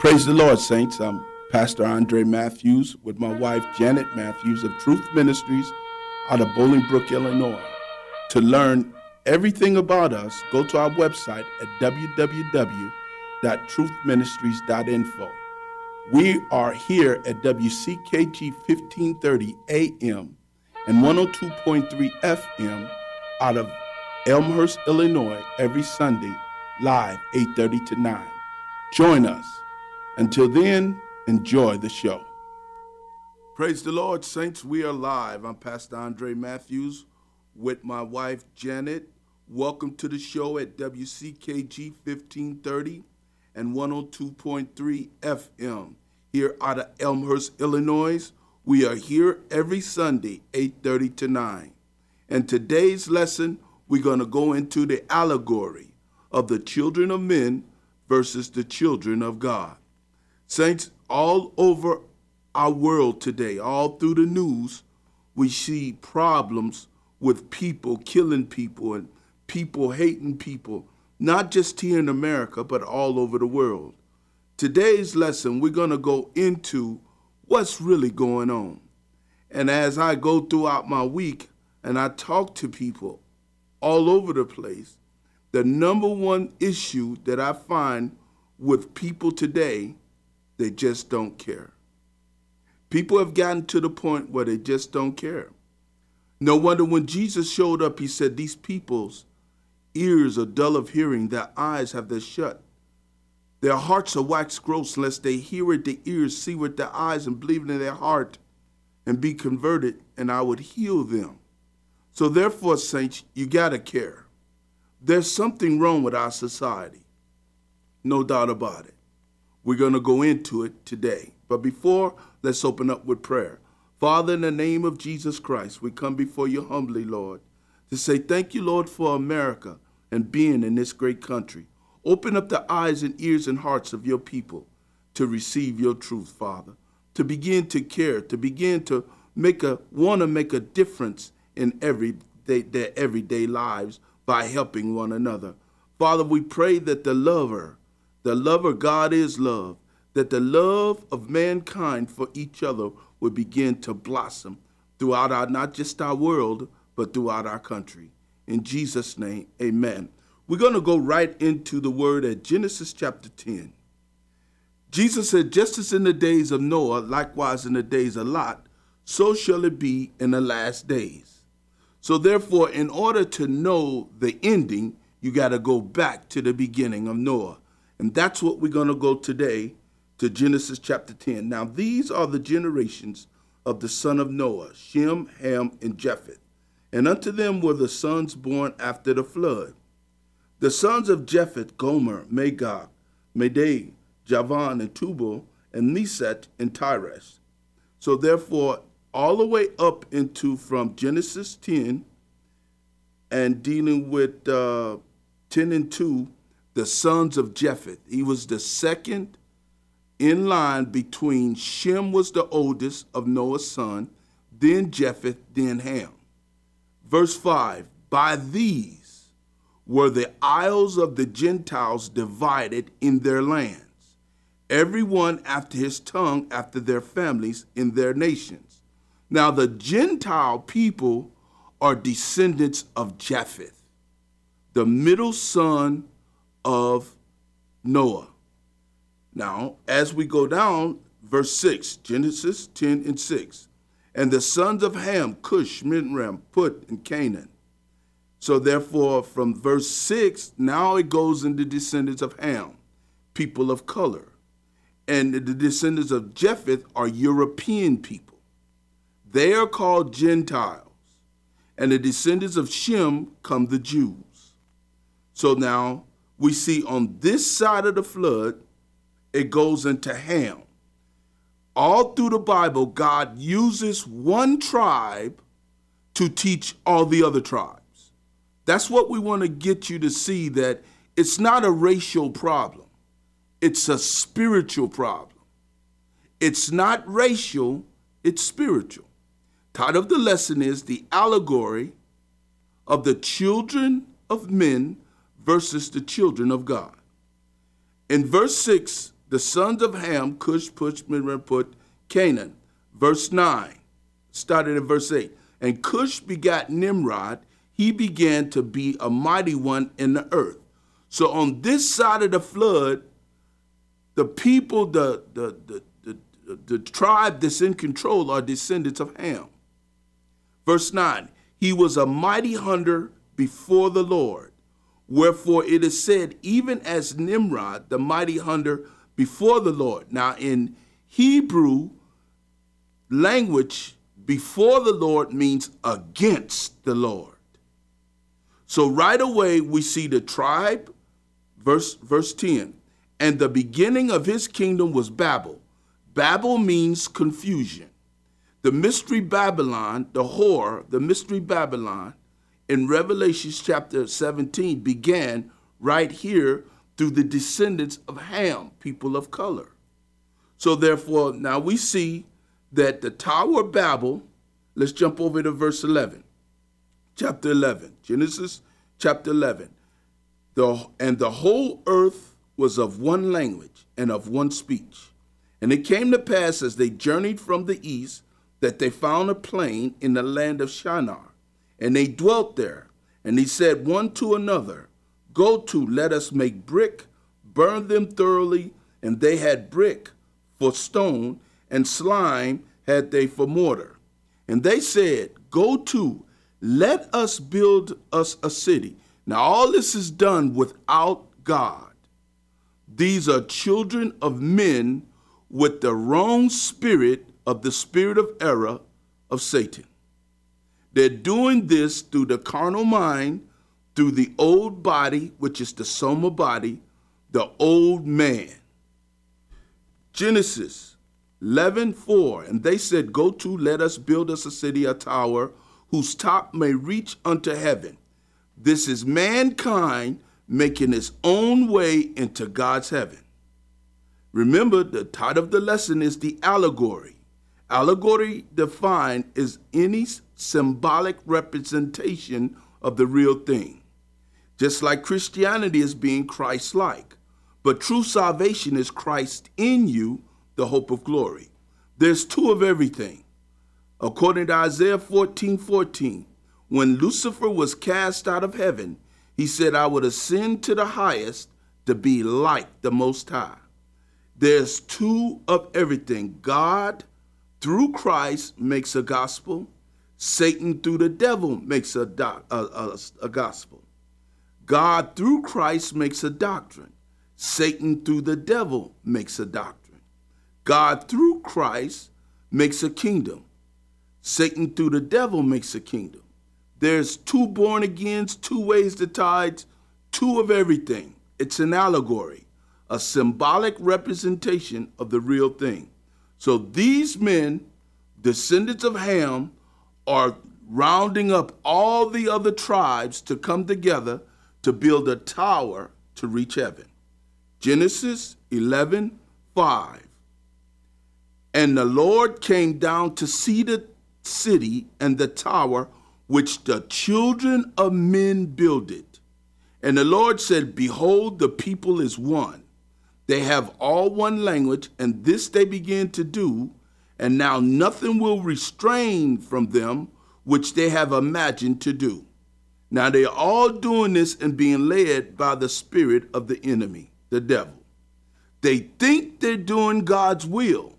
Praise the Lord, saints. I'm Pastor Andre Matthews with my wife Janet Matthews of Truth Ministries out of Bolingbrook, Illinois. To learn everything about us, go to our website at www.truthministries.info. We are here at WCKG 1530 AM and 102.3 FM out of Elmhurst, Illinois every Sunday live 8:30 to 9. Join us. Until then, enjoy the show. Praise the Lord, saints. We are live. I'm Pastor Andre Matthews with my wife Janet. Welcome to the show at WCKG 1530 and 102.3 FM here out of Elmhurst, Illinois. We are here every Sunday, 8:30 to 9. And today's lesson, we're going to go into the allegory of the children of men versus the children of God. Saints, all over our world today, all through the news, we see problems with people killing people and people hating people, not just here in America, but all over the world. Today's lesson, we're going to go into what's really going on. And as I go throughout my week and I talk to people all over the place, the number one issue that I find with people today they just don't care. People have gotten to the point where they just don't care. No wonder when Jesus showed up, he said, These people's ears are dull of hearing, their eyes have they shut. Their hearts are waxed gross, lest they hear with their ears, see with their eyes, and believe in their heart, and be converted, and I would heal them. So, therefore, saints, you got to care. There's something wrong with our society, no doubt about it. We're going to go into it today. But before, let's open up with prayer. Father, in the name of Jesus Christ, we come before you humbly, Lord, to say thank you, Lord, for America and being in this great country. Open up the eyes and ears and hearts of your people to receive your truth, Father, to begin to care, to begin to make a want to make a difference in every day, their everyday lives by helping one another. Father, we pray that the lover the love of God is love, that the love of mankind for each other would begin to blossom throughout our, not just our world, but throughout our country. In Jesus' name, amen. We're going to go right into the word at Genesis chapter 10. Jesus said, Just as in the days of Noah, likewise in the days of Lot, so shall it be in the last days. So, therefore, in order to know the ending, you got to go back to the beginning of Noah. And that's what we're going to go today to Genesis chapter 10. Now, these are the generations of the son of Noah, Shem, Ham, and Japheth. And unto them were the sons born after the flood. The sons of Japheth, Gomer, Magog, Madai, Javan, and Tubal, and Meshech, and Tiras. So therefore, all the way up into from Genesis 10 and dealing with uh, 10 and 2 the sons of Japheth. He was the second in line between Shem was the oldest of Noah's son, then Japheth, then Ham. Verse 5 By these were the isles of the Gentiles divided in their lands, every one after his tongue, after their families, in their nations. Now the Gentile people are descendants of Japheth, the middle son of Noah. Now, as we go down, verse 6, Genesis 10 and 6. And the sons of Ham, Cush, Mizraim, Put, and Canaan. So therefore, from verse 6, now it goes into descendants of Ham, people of color. And the descendants of Japheth are European people. They are called Gentiles. And the descendants of Shem come the Jews. So now we see on this side of the flood, it goes into Ham. All through the Bible, God uses one tribe to teach all the other tribes. That's what we want to get you to see that it's not a racial problem, it's a spiritual problem. It's not racial, it's spiritual. Title of the lesson is The Allegory of the Children of Men versus the children of God. In verse 6, the sons of Ham, Cush, Push, Midran, Put, Canaan. Verse 9, started in verse 8. And Cush begat Nimrod. He began to be a mighty one in the earth. So on this side of the flood, the people, the, the, the, the, the tribe that's in control are descendants of Ham. Verse 9, he was a mighty hunter before the Lord. Wherefore it is said, even as Nimrod, the mighty hunter before the Lord. Now, in Hebrew language, before the Lord means against the Lord. So right away we see the tribe, verse verse 10, and the beginning of his kingdom was Babel. Babel means confusion. The mystery Babylon, the whore, the mystery Babylon, in Revelation chapter 17 began right here through the descendants of Ham, people of color. So therefore, now we see that the Tower of Babel, let's jump over to verse 11, chapter 11, Genesis chapter 11. The, and the whole earth was of one language and of one speech. And it came to pass as they journeyed from the east that they found a plain in the land of Shinar and they dwelt there. And he said one to another, Go to, let us make brick, burn them thoroughly. And they had brick for stone, and slime had they for mortar. And they said, Go to, let us build us a city. Now, all this is done without God. These are children of men with the wrong spirit of the spirit of error of Satan. They're doing this through the carnal mind, through the old body, which is the soma body, the old man. Genesis 11 4. And they said, Go to, let us build us a city, a tower, whose top may reach unto heaven. This is mankind making its own way into God's heaven. Remember, the title of the lesson is the allegory. Allegory defined is any symbolic representation of the real thing. Just like Christianity is being Christ like. But true salvation is Christ in you, the hope of glory. There's two of everything. According to Isaiah 14 14, when Lucifer was cast out of heaven, he said, I would ascend to the highest to be like the Most High. There's two of everything. God, through Christ, makes a gospel Satan through the devil makes a, do- a, a, a gospel. God through Christ makes a doctrine. Satan through the devil makes a doctrine. God through Christ makes a kingdom. Satan through the devil makes a kingdom. There's two born agains, two ways to tides, two of everything. It's an allegory, a symbolic representation of the real thing. So these men, descendants of Ham, are rounding up all the other tribes to come together to build a tower to reach heaven. Genesis 11 5. And the Lord came down to see the city and the tower which the children of men builded. And the Lord said, Behold, the people is one. They have all one language, and this they begin to do, and now nothing will restrain from them which they have imagined to do. Now they're all doing this and being led by the spirit of the enemy, the devil. They think they're doing God's will.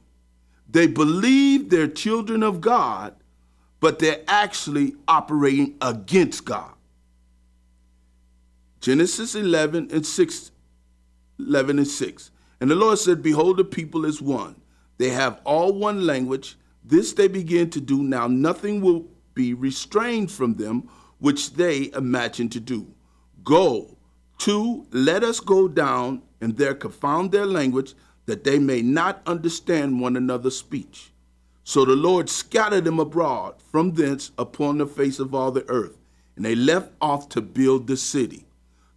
They believe they're children of God, but they're actually operating against God. Genesis 11 and 6, 11 and 6. And the Lord said, Behold, the people is one they have all one language. This they begin to do. Now nothing will be restrained from them, which they imagine to do. Go, two, let us go down and there confound their language, that they may not understand one another's speech. So the Lord scattered them abroad from thence upon the face of all the earth, and they left off to build the city.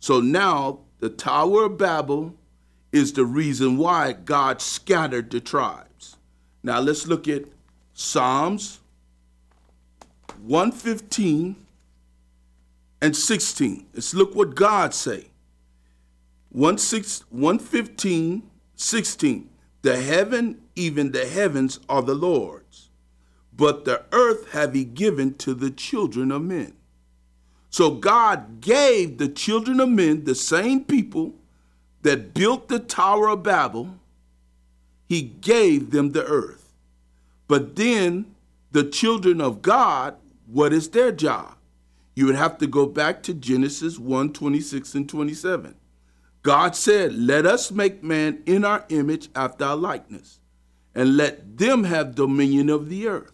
So now the Tower of Babel is the reason why God scattered the tribes. Now let's look at Psalms 115 and 16. Let's look what God say. 115 16. The heaven, even the heavens, are the Lord's, but the earth have he given to the children of men. So God gave the children of men, the same people that built the Tower of Babel, he gave them the earth. But then the children of God, what is their job? You would have to go back to Genesis 1 26 and 27. God said, Let us make man in our image after our likeness, and let them have dominion of the earth.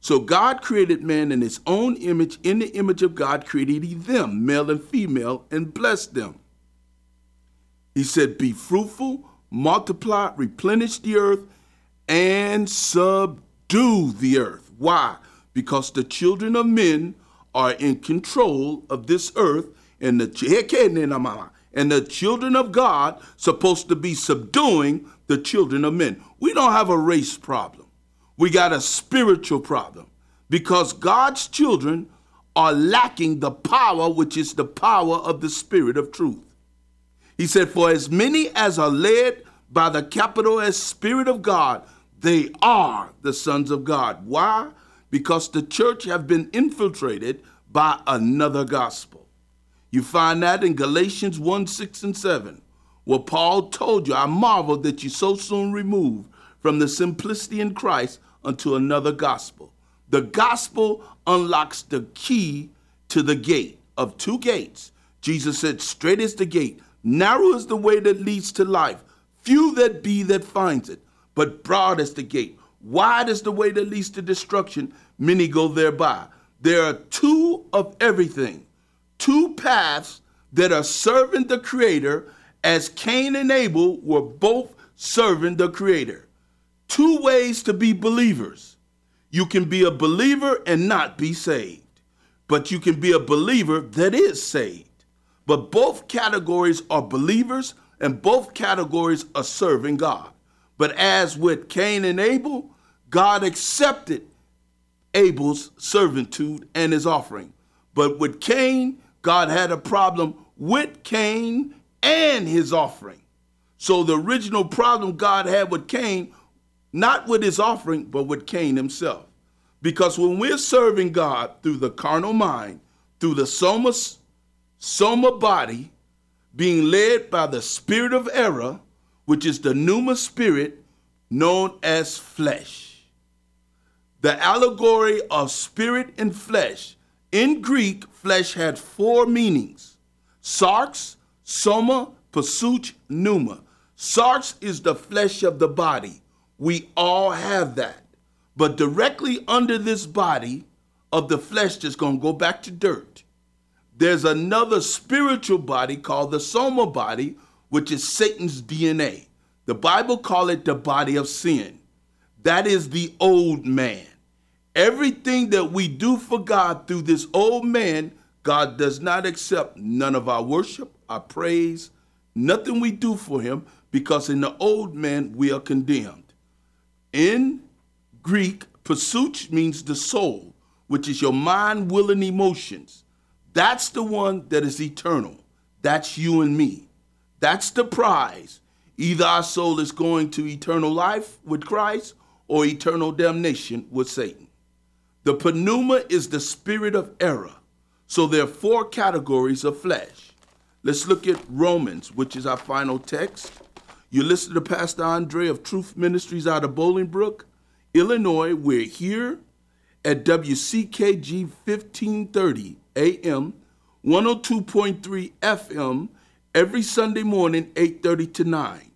So God created man in his own image. In the image of God created he them, male and female, and blessed them. He said, Be fruitful, multiply, replenish the earth, and subdue the earth. Why? Because the children of men are in control of this earth, and the and the children of God supposed to be subduing the children of men. We don't have a race problem. We got a spiritual problem because God's children are lacking the power which is the power of the spirit of truth. He said, For as many as are led by the capital S Spirit of God, they are the sons of God. Why? Because the church have been infiltrated by another gospel. You find that in Galatians 1 6 and 7, where Paul told you, I marvel that you so soon remove from the simplicity in Christ unto another gospel. The gospel unlocks the key to the gate of two gates. Jesus said, Straight is the gate, narrow is the way that leads to life. Few that be that finds it, but broad is the gate. Wide is the way that leads to destruction. Many go thereby. There are two of everything two paths that are serving the Creator, as Cain and Abel were both serving the Creator. Two ways to be believers. You can be a believer and not be saved, but you can be a believer that is saved. But both categories are believers and both categories are serving God. But as with Cain and Abel, God accepted Abel's servitude and his offering. But with Cain, God had a problem with Cain and his offering. So the original problem God had with Cain, not with his offering, but with Cain himself. Because when we're serving God through the carnal mind, through the soma, soma body, being led by the spirit of error, which is the pneuma spirit known as flesh. The allegory of spirit and flesh in Greek, flesh had four meanings sarx, soma, pasuch, pneuma. Sarx is the flesh of the body. We all have that. But directly under this body of the flesh that's going to go back to dirt, there's another spiritual body called the soma body, which is Satan's DNA. The Bible call it the body of sin. That is the old man. Everything that we do for God through this old man, God does not accept none of our worship, our praise, nothing we do for him, because in the old man we are condemned. In Greek, pasuch means the soul, which is your mind, will, and emotions. That's the one that is eternal. That's you and me. That's the prize. Either our soul is going to eternal life with Christ or eternal damnation with Satan. The pneuma is the spirit of error. So there are four categories of flesh. Let's look at Romans, which is our final text. You listen to Pastor Andre of Truth Ministries out of Bolingbrook, Illinois. We're here at WCKG 1530 AM, 102.3 FM every Sunday morning, 8:30 to 9.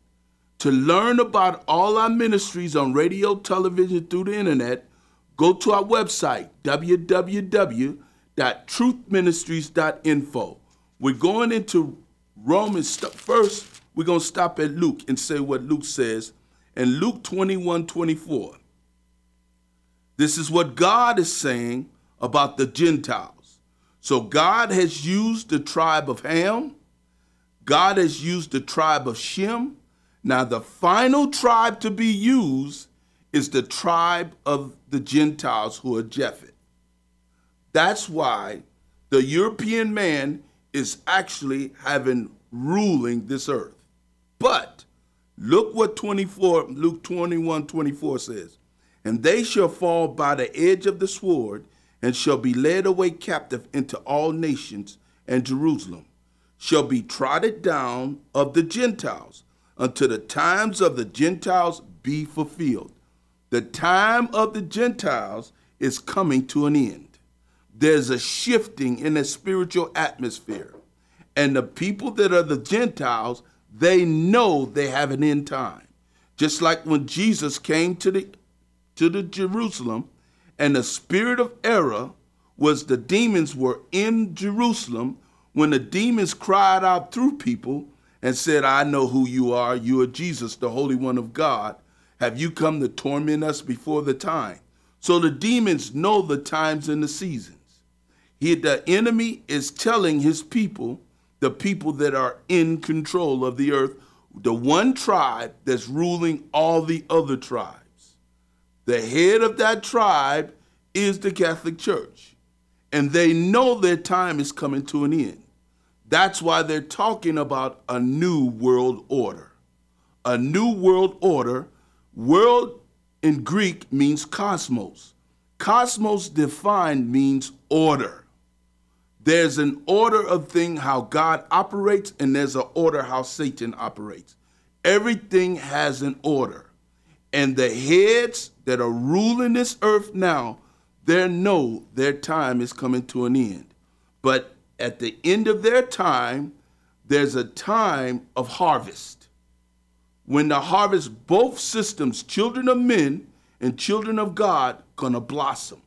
To learn about all our ministries on radio, television, through the internet, go to our website, www.truthministries.info. We're going into Romans. First, we're going to stop at Luke and say what Luke says in Luke 21 24. This is what God is saying about the Gentiles. So God has used the tribe of Ham, God has used the tribe of Shem. Now, the final tribe to be used is the tribe of the Gentiles who are Japheth. That's why the European man is actually having ruling this earth. But Look what 24, Luke 21 24 says. And they shall fall by the edge of the sword, and shall be led away captive into all nations, and Jerusalem shall be trodden down of the Gentiles, until the times of the Gentiles be fulfilled. The time of the Gentiles is coming to an end. There's a shifting in the spiritual atmosphere. And the people that are the Gentiles, they know they have an end time. Just like when Jesus came to the to the Jerusalem, and the spirit of error was the demons were in Jerusalem when the demons cried out through people and said, I know who you are. You are Jesus, the Holy One of God. Have you come to torment us before the time? So the demons know the times and the seasons. He, the enemy is telling his people, the people that are in control of the earth, the one tribe that's ruling all the other tribes. The head of that tribe is the Catholic Church. And they know their time is coming to an end. That's why they're talking about a new world order. A new world order. World in Greek means cosmos. Cosmos defined means order. There's an order of thing how God operates, and there's an order how Satan operates. Everything has an order. And the heads that are ruling this earth now, they know their time is coming to an end. But at the end of their time, there's a time of harvest. When the harvest, both systems, children of men and children of God, gonna blossom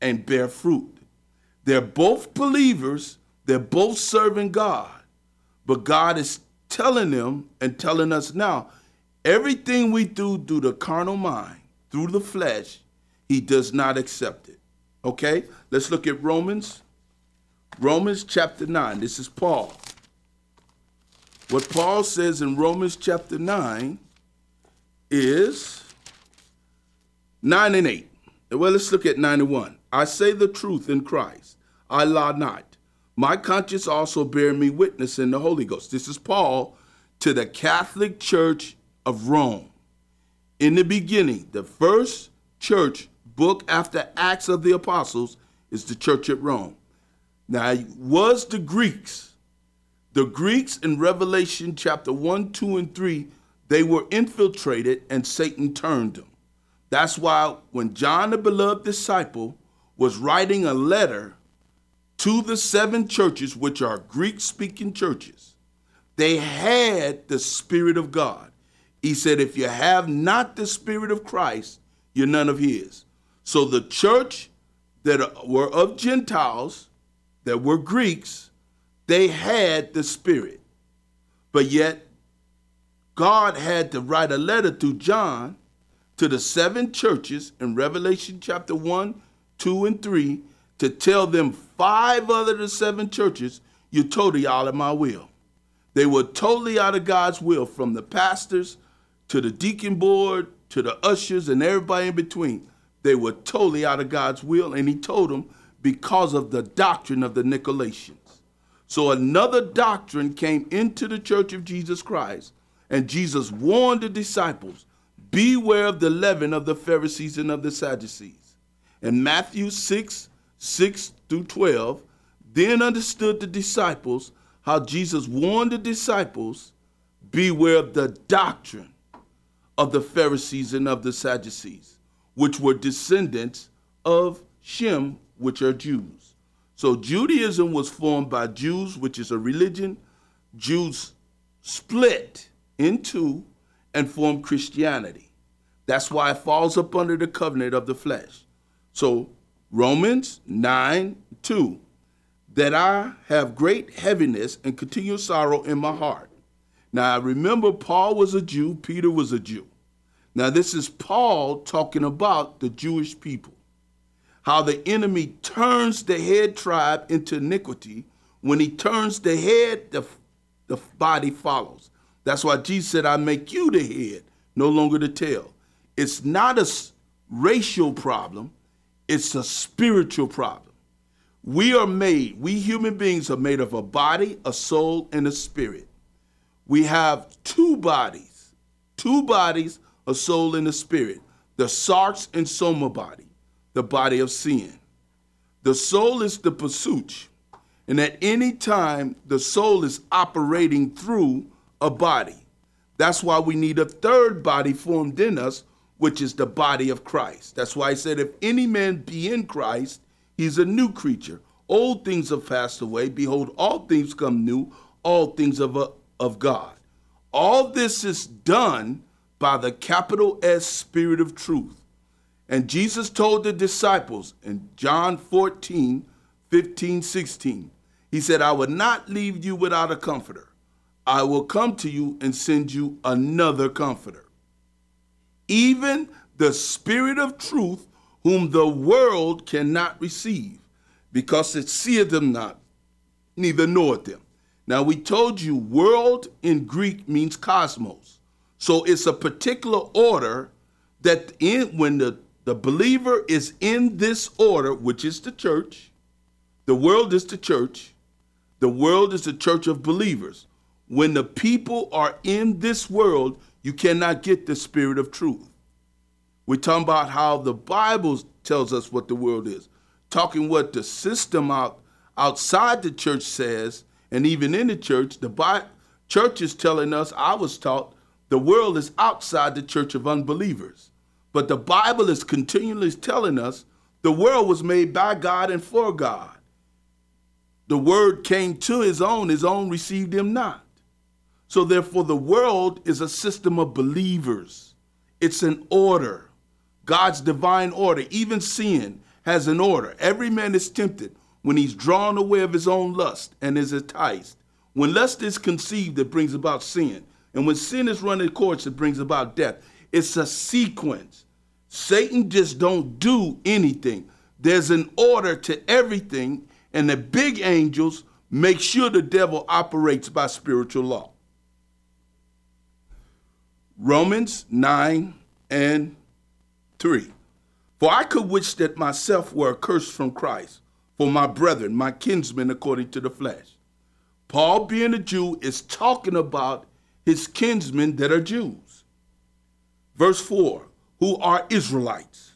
and bear fruit. They're both believers, they're both serving God. But God is telling them and telling us now, everything we do through the carnal mind, through the flesh, he does not accept it. Okay? Let's look at Romans Romans chapter 9. This is Paul. What Paul says in Romans chapter 9 is 9 and 8. Well, let's look at 9 and 1. I say the truth in Christ. I lie not. My conscience also bear me witness in the Holy Ghost. This is Paul to the Catholic Church of Rome. In the beginning, the first church book after Acts of the Apostles is the church at Rome. Now, it was the Greeks. The Greeks in Revelation chapter 1, 2, and 3, they were infiltrated and Satan turned them. That's why when John, the beloved disciple, was writing a letter to the seven churches, which are Greek speaking churches, they had the Spirit of God. He said, If you have not the Spirit of Christ, you're none of His. So the church that were of Gentiles, that were Greeks, they had the Spirit. But yet, God had to write a letter to John to the seven churches in Revelation chapter 1, 2, and 3 to tell them five other the seven churches, you're totally out of my will. They were totally out of God's will from the pastors to the deacon board to the ushers and everybody in between. They were totally out of God's will, and he told them because of the doctrine of the Nicolaitans. So another doctrine came into the church of Jesus Christ, and Jesus warned the disciples beware of the leaven of the Pharisees and of the Sadducees. In Matthew 6 6 through 12, then understood the disciples how Jesus warned the disciples beware of the doctrine of the Pharisees and of the Sadducees, which were descendants of Shem which are Jews. So Judaism was formed by Jews, which is a religion. Jews split into and formed Christianity. That's why it falls up under the covenant of the flesh. So Romans 9 2 that I have great heaviness and continual sorrow in my heart. Now I remember, Paul was a Jew, Peter was a Jew. Now, this is Paul talking about the Jewish people how the enemy turns the head tribe into iniquity. When he turns the head, the, the body follows. That's why Jesus said, I make you the head, no longer the tail. It's not a racial problem, it's a spiritual problem. We are made, we human beings are made of a body, a soul, and a spirit. We have two bodies two bodies, a soul and a spirit. The sarx and soma body, the body of sin. The soul is the pursuit, and at any time the soul is operating through a body. That's why we need a third body formed in us, which is the body of Christ. That's why I said, if any man be in Christ, he's a new creature. Old things have passed away. Behold, all things come new, all things of, a, of God. All this is done by the capital S Spirit of truth. And Jesus told the disciples in John 14, 15, 16, He said, I will not leave you without a comforter. I will come to you and send you another comforter. Even the Spirit of truth, whom the world cannot receive, because it seeth them not, neither knoweth them. Now, we told you world in Greek means cosmos. So it's a particular order that in, when the, the believer is in this order, which is the church, the world is the church, the world is the church of believers. When the people are in this world, you cannot get the spirit of truth. We're talking about how the Bible tells us what the world is, talking what the system out outside the church says, and even in the church, the Bible, church is telling us, I was taught, the world is outside the church of unbelievers. But the Bible is continually telling us the world was made by God and for God. The word came to his own, his own received him not. So therefore, the world is a system of believers. It's an order, God's divine order. Even sin has an order. Every man is tempted when he's drawn away of his own lust and is enticed. When lust is conceived, it brings about sin. And when sin is run its course, it brings about death. It's a sequence. Satan just don't do anything. There's an order to everything, and the big angels make sure the devil operates by spiritual law. Romans 9 and 3. For I could wish that myself were accursed from Christ for my brethren, my kinsmen according to the flesh. Paul, being a Jew, is talking about his kinsmen that are Jews. Verse 4 Who are Israelites,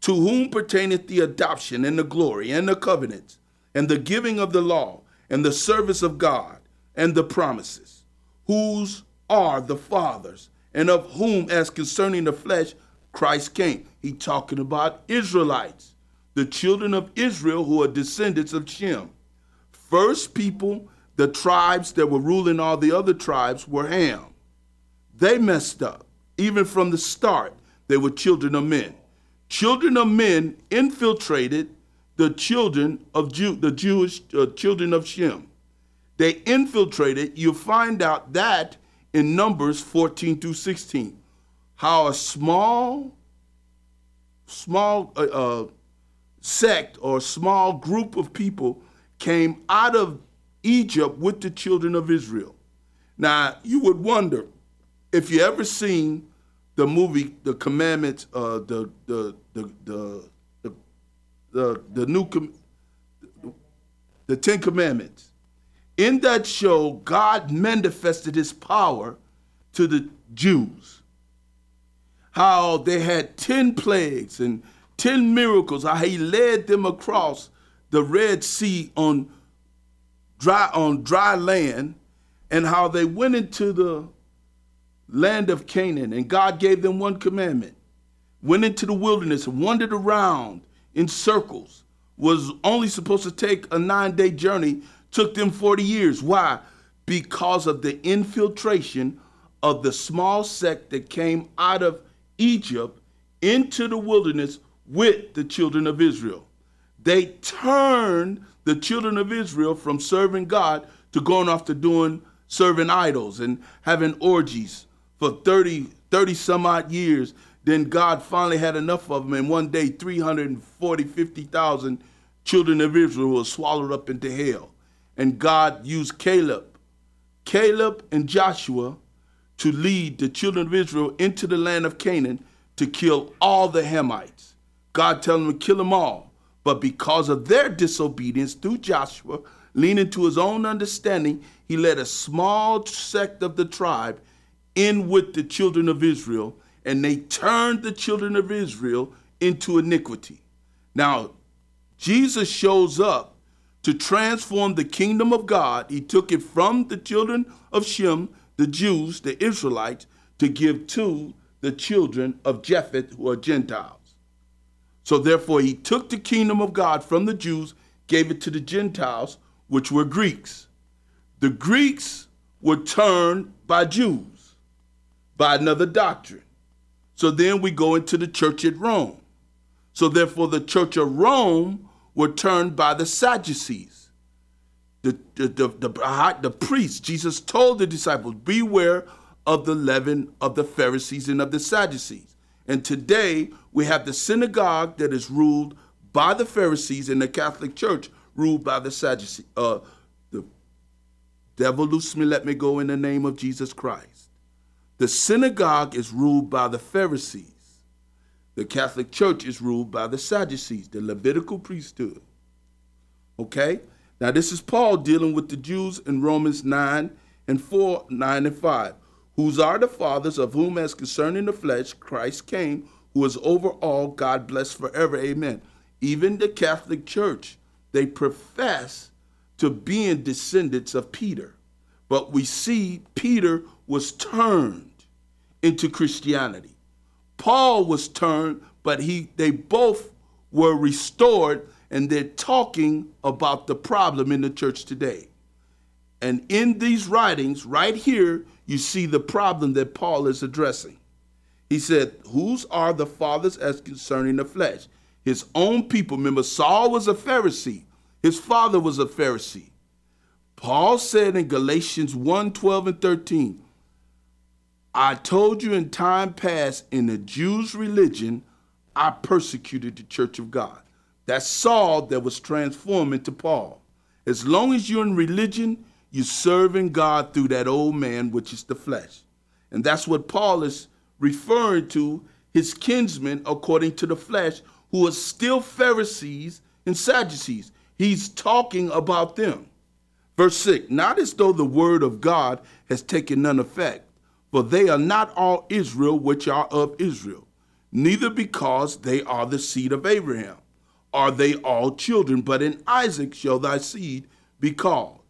to whom pertaineth the adoption and the glory and the covenants and the giving of the law and the service of God and the promises, whose are the fathers, and of whom, as concerning the flesh, Christ came. He talking about Israelites the children of Israel who are descendants of Shem. First people, the tribes that were ruling all the other tribes were Ham. They messed up. Even from the start, they were children of men. Children of men infiltrated the children of Jew, the Jewish uh, children of Shem. They infiltrated. You find out that in Numbers 14 through 16, how a small, small uh, uh, sect or small group of people came out of Egypt with the children of Israel. Now, you would wonder if you ever seen the movie The Commandments, uh, the, the, the, the, the, the, the new, com- the Ten Commandments. In that show, God manifested his power to the Jews. How they had 10 plagues and 10 miracles, how he led them across the Red Sea on dry, on dry land, and how they went into the land of Canaan, and God gave them one commandment. Went into the wilderness wandered around in circles, was only supposed to take a nine day journey, took them 40 years. Why? Because of the infiltration of the small sect that came out of Egypt into the wilderness with the children of Israel. They turned the children of Israel from serving God to going off to doing serving idols and having orgies for 30, 30 some odd years. Then God finally had enough of them, and one day 340, 50,000 children of Israel were swallowed up into hell. And God used Caleb, Caleb and Joshua to lead the children of Israel into the land of Canaan to kill all the Hamites. God telling them to kill them all. But because of their disobedience through Joshua, leaning to his own understanding, he led a small sect of the tribe in with the children of Israel, and they turned the children of Israel into iniquity. Now, Jesus shows up to transform the kingdom of God. He took it from the children of Shem, the Jews, the Israelites, to give to the children of Japheth, who are Gentiles. So therefore, he took the kingdom of God from the Jews, gave it to the Gentiles, which were Greeks. The Greeks were turned by Jews by another doctrine. So then we go into the church at Rome. So therefore, the church of Rome were turned by the Sadducees. The, the, the, the, the priests, Jesus told the disciples, beware of the leaven of the Pharisees and of the Sadducees. And today we have the synagogue that is ruled by the Pharisees and the Catholic Church ruled by the Sadducees. Uh, the devil loose me, let me go in the name of Jesus Christ. The synagogue is ruled by the Pharisees. The Catholic Church is ruled by the Sadducees, the Levitical priesthood. Okay? Now, this is Paul dealing with the Jews in Romans 9 and 4, 9 and 5, whose are the fathers, of whom, as concerning the flesh, Christ came, who is over all, God bless forever. Amen. Even the Catholic Church, they profess to being descendants of Peter. But we see Peter was turned into Christianity. Paul was turned, but he they both were restored and they're talking about the problem in the church today. And in these writings, right here, you see the problem that Paul is addressing. He said, Whose are the fathers as concerning the flesh? His own people. Remember, Saul was a Pharisee, his father was a Pharisee. Paul said in Galatians 1 12 and 13, I told you in time past, in the Jews' religion, I persecuted the church of God. That's Saul that was transformed into Paul. As long as you're in religion, you're serving God through that old man, which is the flesh. And that's what Paul is referring to his kinsmen according to the flesh, who are still Pharisees and Sadducees. He's talking about them. Verse 6 Not as though the word of God has taken none effect for they are not all Israel which are of Israel, neither because they are the seed of Abraham are they all children, but in Isaac shall thy seed be called.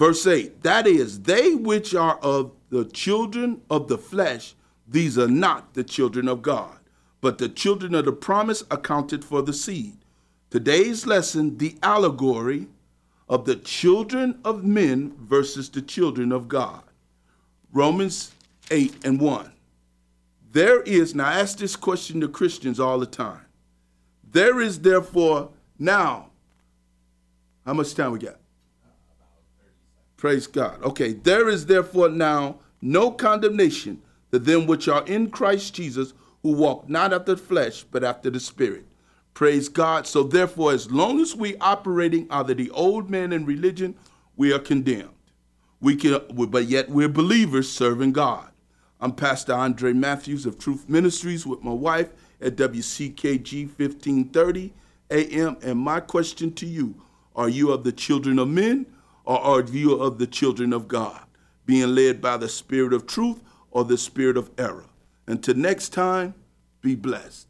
Verse 8 That is, they which are of the children of the flesh, these are not the children of God, but the children of the promise accounted for the seed. Today's lesson, the allegory of the children of men versus the children of God. Romans 8 and 1. There is, now I ask this question to Christians all the time. There is therefore now, how much time we got? Praise God. Okay, there is therefore now no condemnation to them which are in Christ Jesus, who walk not after the flesh, but after the Spirit. Praise God. So therefore, as long as we operating under the old man in religion, we are condemned. We can, but yet we're believers serving God. I'm Pastor Andre Matthews of Truth Ministries with my wife at WCKG 1530 AM. And my question to you are you of the children of men or our view of the children of God? Being led by the spirit of truth or the spirit of error? Until next time, be blessed.